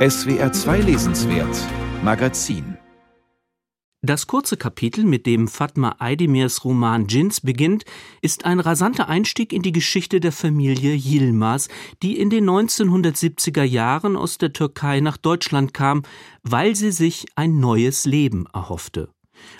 SWR 2 Lesenswert Magazin das kurze Kapitel, mit dem Fatma Aydemirs Roman Jins beginnt, ist ein rasanter Einstieg in die Geschichte der Familie Yilmaz, die in den 1970er Jahren aus der Türkei nach Deutschland kam, weil sie sich ein neues Leben erhoffte.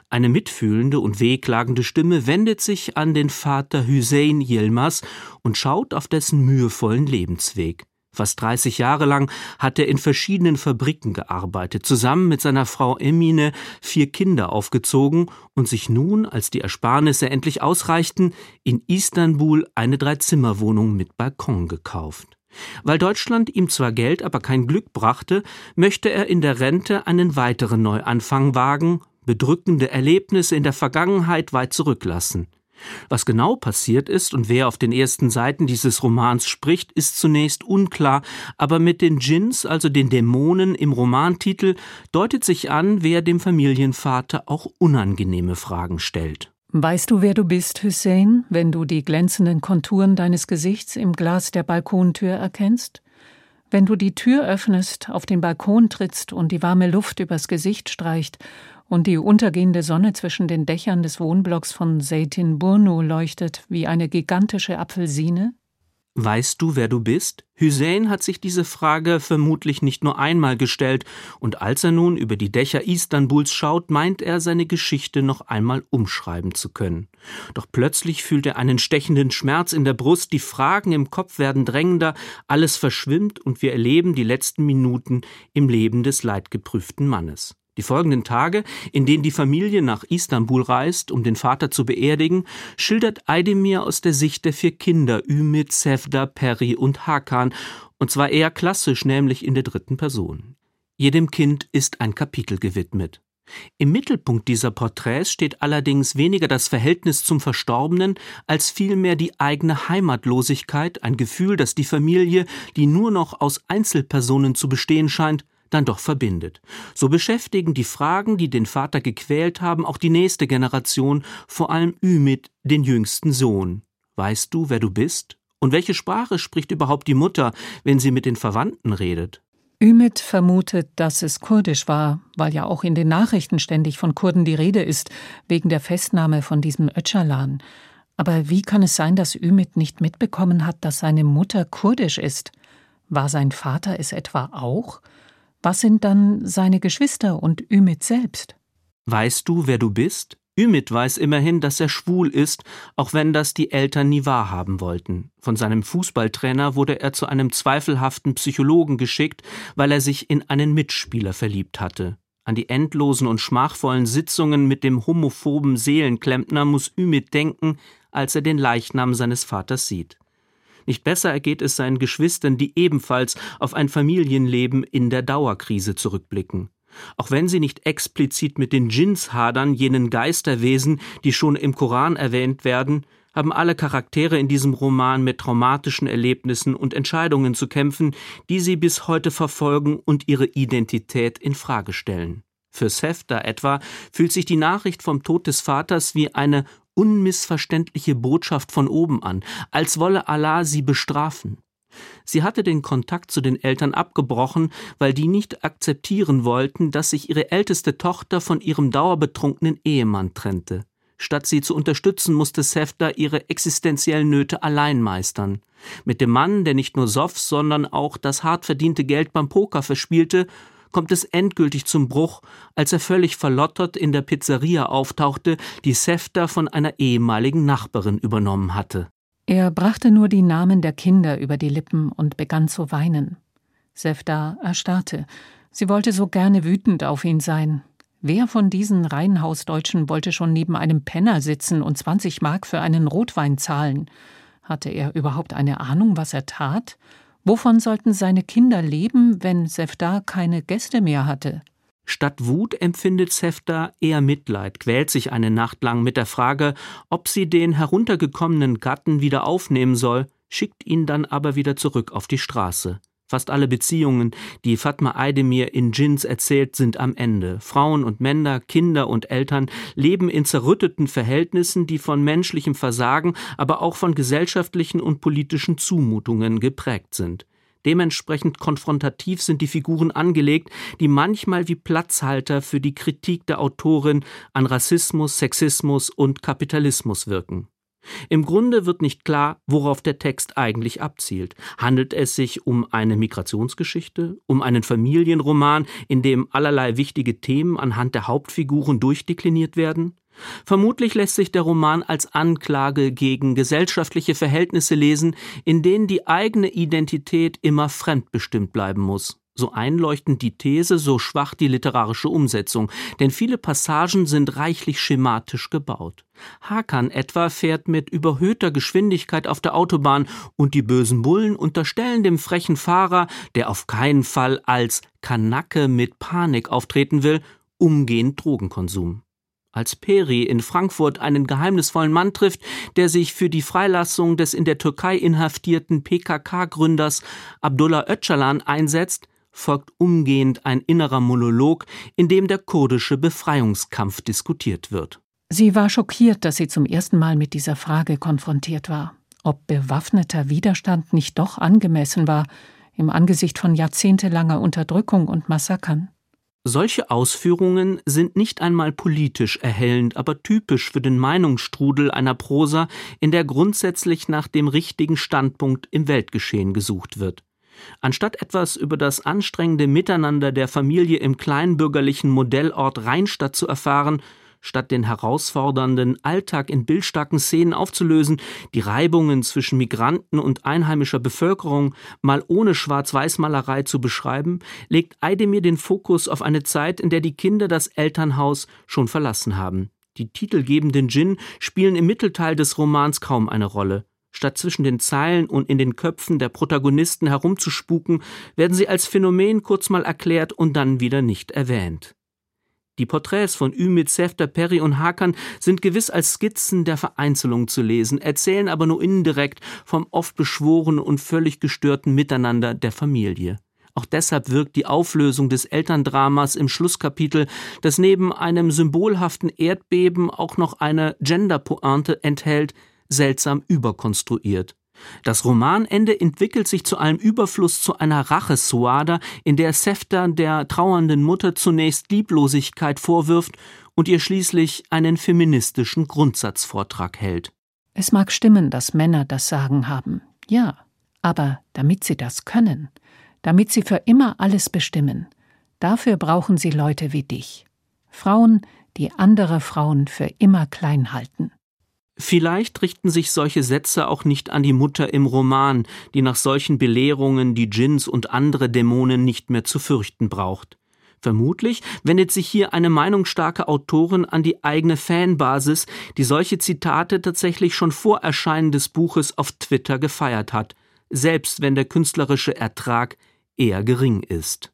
Eine mitfühlende und wehklagende Stimme wendet sich an den Vater Hüseyin Yilmaz und schaut auf dessen mühevollen Lebensweg. Fast 30 Jahre lang hat er in verschiedenen Fabriken gearbeitet, zusammen mit seiner Frau Emine vier Kinder aufgezogen und sich nun, als die Ersparnisse endlich ausreichten, in Istanbul eine Dreizimmerwohnung mit Balkon gekauft. Weil Deutschland ihm zwar Geld, aber kein Glück brachte, möchte er in der Rente einen weiteren Neuanfang wagen, bedrückende Erlebnisse in der Vergangenheit weit zurücklassen. Was genau passiert ist und wer auf den ersten Seiten dieses Romans spricht, ist zunächst unklar, aber mit den Djinns, also den Dämonen im Romantitel, deutet sich an, wer dem Familienvater auch unangenehme Fragen stellt. Weißt du, wer du bist, Hussein, wenn du die glänzenden Konturen deines Gesichts im Glas der Balkontür erkennst? Wenn du die Tür öffnest, auf den Balkon trittst und die warme Luft übers Gesicht streicht und die untergehende Sonne zwischen den Dächern des Wohnblocks von Seytin Burnu leuchtet wie eine gigantische Apfelsine? Weißt du, wer du bist? Hussein hat sich diese Frage vermutlich nicht nur einmal gestellt, und als er nun über die Dächer Istanbuls schaut, meint er, seine Geschichte noch einmal umschreiben zu können. Doch plötzlich fühlt er einen stechenden Schmerz in der Brust, die Fragen im Kopf werden drängender, alles verschwimmt und wir erleben die letzten Minuten im Leben des leidgeprüften Mannes. Die folgenden Tage, in denen die Familie nach Istanbul reist, um den Vater zu beerdigen, schildert Aydemir aus der Sicht der vier Kinder Ümit, Sevda, Peri und Hakan, und zwar eher klassisch, nämlich in der dritten Person. Jedem Kind ist ein Kapitel gewidmet. Im Mittelpunkt dieser Porträts steht allerdings weniger das Verhältnis zum Verstorbenen, als vielmehr die eigene Heimatlosigkeit, ein Gefühl, das die Familie, die nur noch aus Einzelpersonen zu bestehen scheint, dann doch verbindet. So beschäftigen die Fragen, die den Vater gequält haben, auch die nächste Generation, vor allem Ümit, den jüngsten Sohn. Weißt du, wer du bist? Und welche Sprache spricht überhaupt die Mutter, wenn sie mit den Verwandten redet? Ümit vermutet, dass es kurdisch war, weil ja auch in den Nachrichten ständig von Kurden die Rede ist, wegen der Festnahme von diesem Öcalan. Aber wie kann es sein, dass Ümit nicht mitbekommen hat, dass seine Mutter kurdisch ist? War sein Vater es etwa auch? Was sind dann seine Geschwister und Ümit selbst? Weißt du, wer du bist? Ümit weiß immerhin, dass er schwul ist, auch wenn das die Eltern nie wahrhaben wollten. Von seinem Fußballtrainer wurde er zu einem zweifelhaften Psychologen geschickt, weil er sich in einen Mitspieler verliebt hatte. An die endlosen und schmachvollen Sitzungen mit dem homophoben Seelenklempner muss Ümit denken, als er den Leichnam seines Vaters sieht. Nicht besser ergeht es seinen Geschwistern, die ebenfalls auf ein Familienleben in der Dauerkrise zurückblicken. Auch wenn sie nicht explizit mit den Djinns hadern, jenen Geisterwesen, die schon im Koran erwähnt werden, haben alle Charaktere in diesem Roman mit traumatischen Erlebnissen und Entscheidungen zu kämpfen, die sie bis heute verfolgen und ihre Identität in Frage stellen. Für Sefta etwa fühlt sich die Nachricht vom Tod des Vaters wie eine unmissverständliche Botschaft von oben an, als wolle Allah sie bestrafen. Sie hatte den Kontakt zu den Eltern abgebrochen, weil die nicht akzeptieren wollten, dass sich ihre älteste Tochter von ihrem dauerbetrunkenen Ehemann trennte. Statt sie zu unterstützen, musste Sefta ihre existenziellen Nöte allein meistern. Mit dem Mann, der nicht nur Soff, sondern auch das hart verdiente Geld beim Poker verspielte kommt es endgültig zum Bruch, als er völlig verlottert in der Pizzeria auftauchte, die Sefta von einer ehemaligen Nachbarin übernommen hatte. Er brachte nur die Namen der Kinder über die Lippen und begann zu weinen. Sefta erstarrte. Sie wollte so gerne wütend auf ihn sein. Wer von diesen Reihenhausdeutschen wollte schon neben einem Penner sitzen und 20 Mark für einen Rotwein zahlen? Hatte er überhaupt eine Ahnung, was er tat? Wovon sollten seine Kinder leben, wenn Sefta keine Gäste mehr hatte? Statt Wut empfindet Sefta eher Mitleid, quält sich eine Nacht lang mit der Frage, ob sie den heruntergekommenen Gatten wieder aufnehmen soll, schickt ihn dann aber wieder zurück auf die Straße. Fast alle Beziehungen, die Fatma Aydemir in Djins erzählt, sind am Ende. Frauen und Männer, Kinder und Eltern leben in zerrütteten Verhältnissen, die von menschlichem Versagen, aber auch von gesellschaftlichen und politischen Zumutungen geprägt sind. Dementsprechend konfrontativ sind die Figuren angelegt, die manchmal wie Platzhalter für die Kritik der Autorin an Rassismus, Sexismus und Kapitalismus wirken. Im Grunde wird nicht klar, worauf der Text eigentlich abzielt. Handelt es sich um eine Migrationsgeschichte, um einen Familienroman, in dem allerlei wichtige Themen anhand der Hauptfiguren durchdekliniert werden? Vermutlich lässt sich der Roman als Anklage gegen gesellschaftliche Verhältnisse lesen, in denen die eigene Identität immer fremdbestimmt bleiben muss. So einleuchtend die These, so schwach die literarische Umsetzung, denn viele Passagen sind reichlich schematisch gebaut. Hakan etwa fährt mit überhöhter Geschwindigkeit auf der Autobahn und die bösen Bullen unterstellen dem frechen Fahrer, der auf keinen Fall als Kanacke mit Panik auftreten will, umgehend Drogenkonsum als Peri in Frankfurt einen geheimnisvollen Mann trifft, der sich für die Freilassung des in der Türkei inhaftierten PKK-Gründers Abdullah Öcalan einsetzt, folgt umgehend ein innerer Monolog, in dem der kurdische Befreiungskampf diskutiert wird. Sie war schockiert, dass sie zum ersten Mal mit dieser Frage konfrontiert war, ob bewaffneter Widerstand nicht doch angemessen war im Angesicht von jahrzehntelanger Unterdrückung und Massakern. Solche Ausführungen sind nicht einmal politisch erhellend, aber typisch für den Meinungsstrudel einer Prosa, in der grundsätzlich nach dem richtigen Standpunkt im Weltgeschehen gesucht wird. Anstatt etwas über das anstrengende Miteinander der Familie im kleinbürgerlichen Modellort Rheinstadt zu erfahren, statt den herausfordernden Alltag in bildstarken Szenen aufzulösen, die Reibungen zwischen Migranten und einheimischer Bevölkerung mal ohne Schwarz-Weiß-Malerei zu beschreiben, legt Eidemir den Fokus auf eine Zeit, in der die Kinder das Elternhaus schon verlassen haben. Die titelgebenden Djinn spielen im Mittelteil des Romans kaum eine Rolle. Statt zwischen den Zeilen und in den Köpfen der Protagonisten herumzuspuken, werden sie als Phänomen kurz mal erklärt und dann wieder nicht erwähnt. Die Porträts von Ümit, Sefter, Perry und Hakan sind gewiss als Skizzen der Vereinzelung zu lesen, erzählen aber nur indirekt vom oft beschworenen und völlig gestörten Miteinander der Familie. Auch deshalb wirkt die Auflösung des Elterndramas im Schlusskapitel, das neben einem symbolhaften Erdbeben auch noch eine Genderpointe enthält, seltsam überkonstruiert. Das Romanende entwickelt sich zu einem Überfluss zu einer Rachesuada, in der Sefta der trauernden Mutter zunächst Lieblosigkeit vorwirft und ihr schließlich einen feministischen Grundsatzvortrag hält. Es mag stimmen, dass Männer das Sagen haben, ja, aber damit sie das können, damit sie für immer alles bestimmen, dafür brauchen sie Leute wie dich. Frauen, die andere Frauen für immer klein halten. Vielleicht richten sich solche Sätze auch nicht an die Mutter im Roman, die nach solchen Belehrungen die Djinns und andere Dämonen nicht mehr zu fürchten braucht. Vermutlich wendet sich hier eine meinungsstarke Autorin an die eigene Fanbasis, die solche Zitate tatsächlich schon vor Erscheinen des Buches auf Twitter gefeiert hat, selbst wenn der künstlerische Ertrag eher gering ist.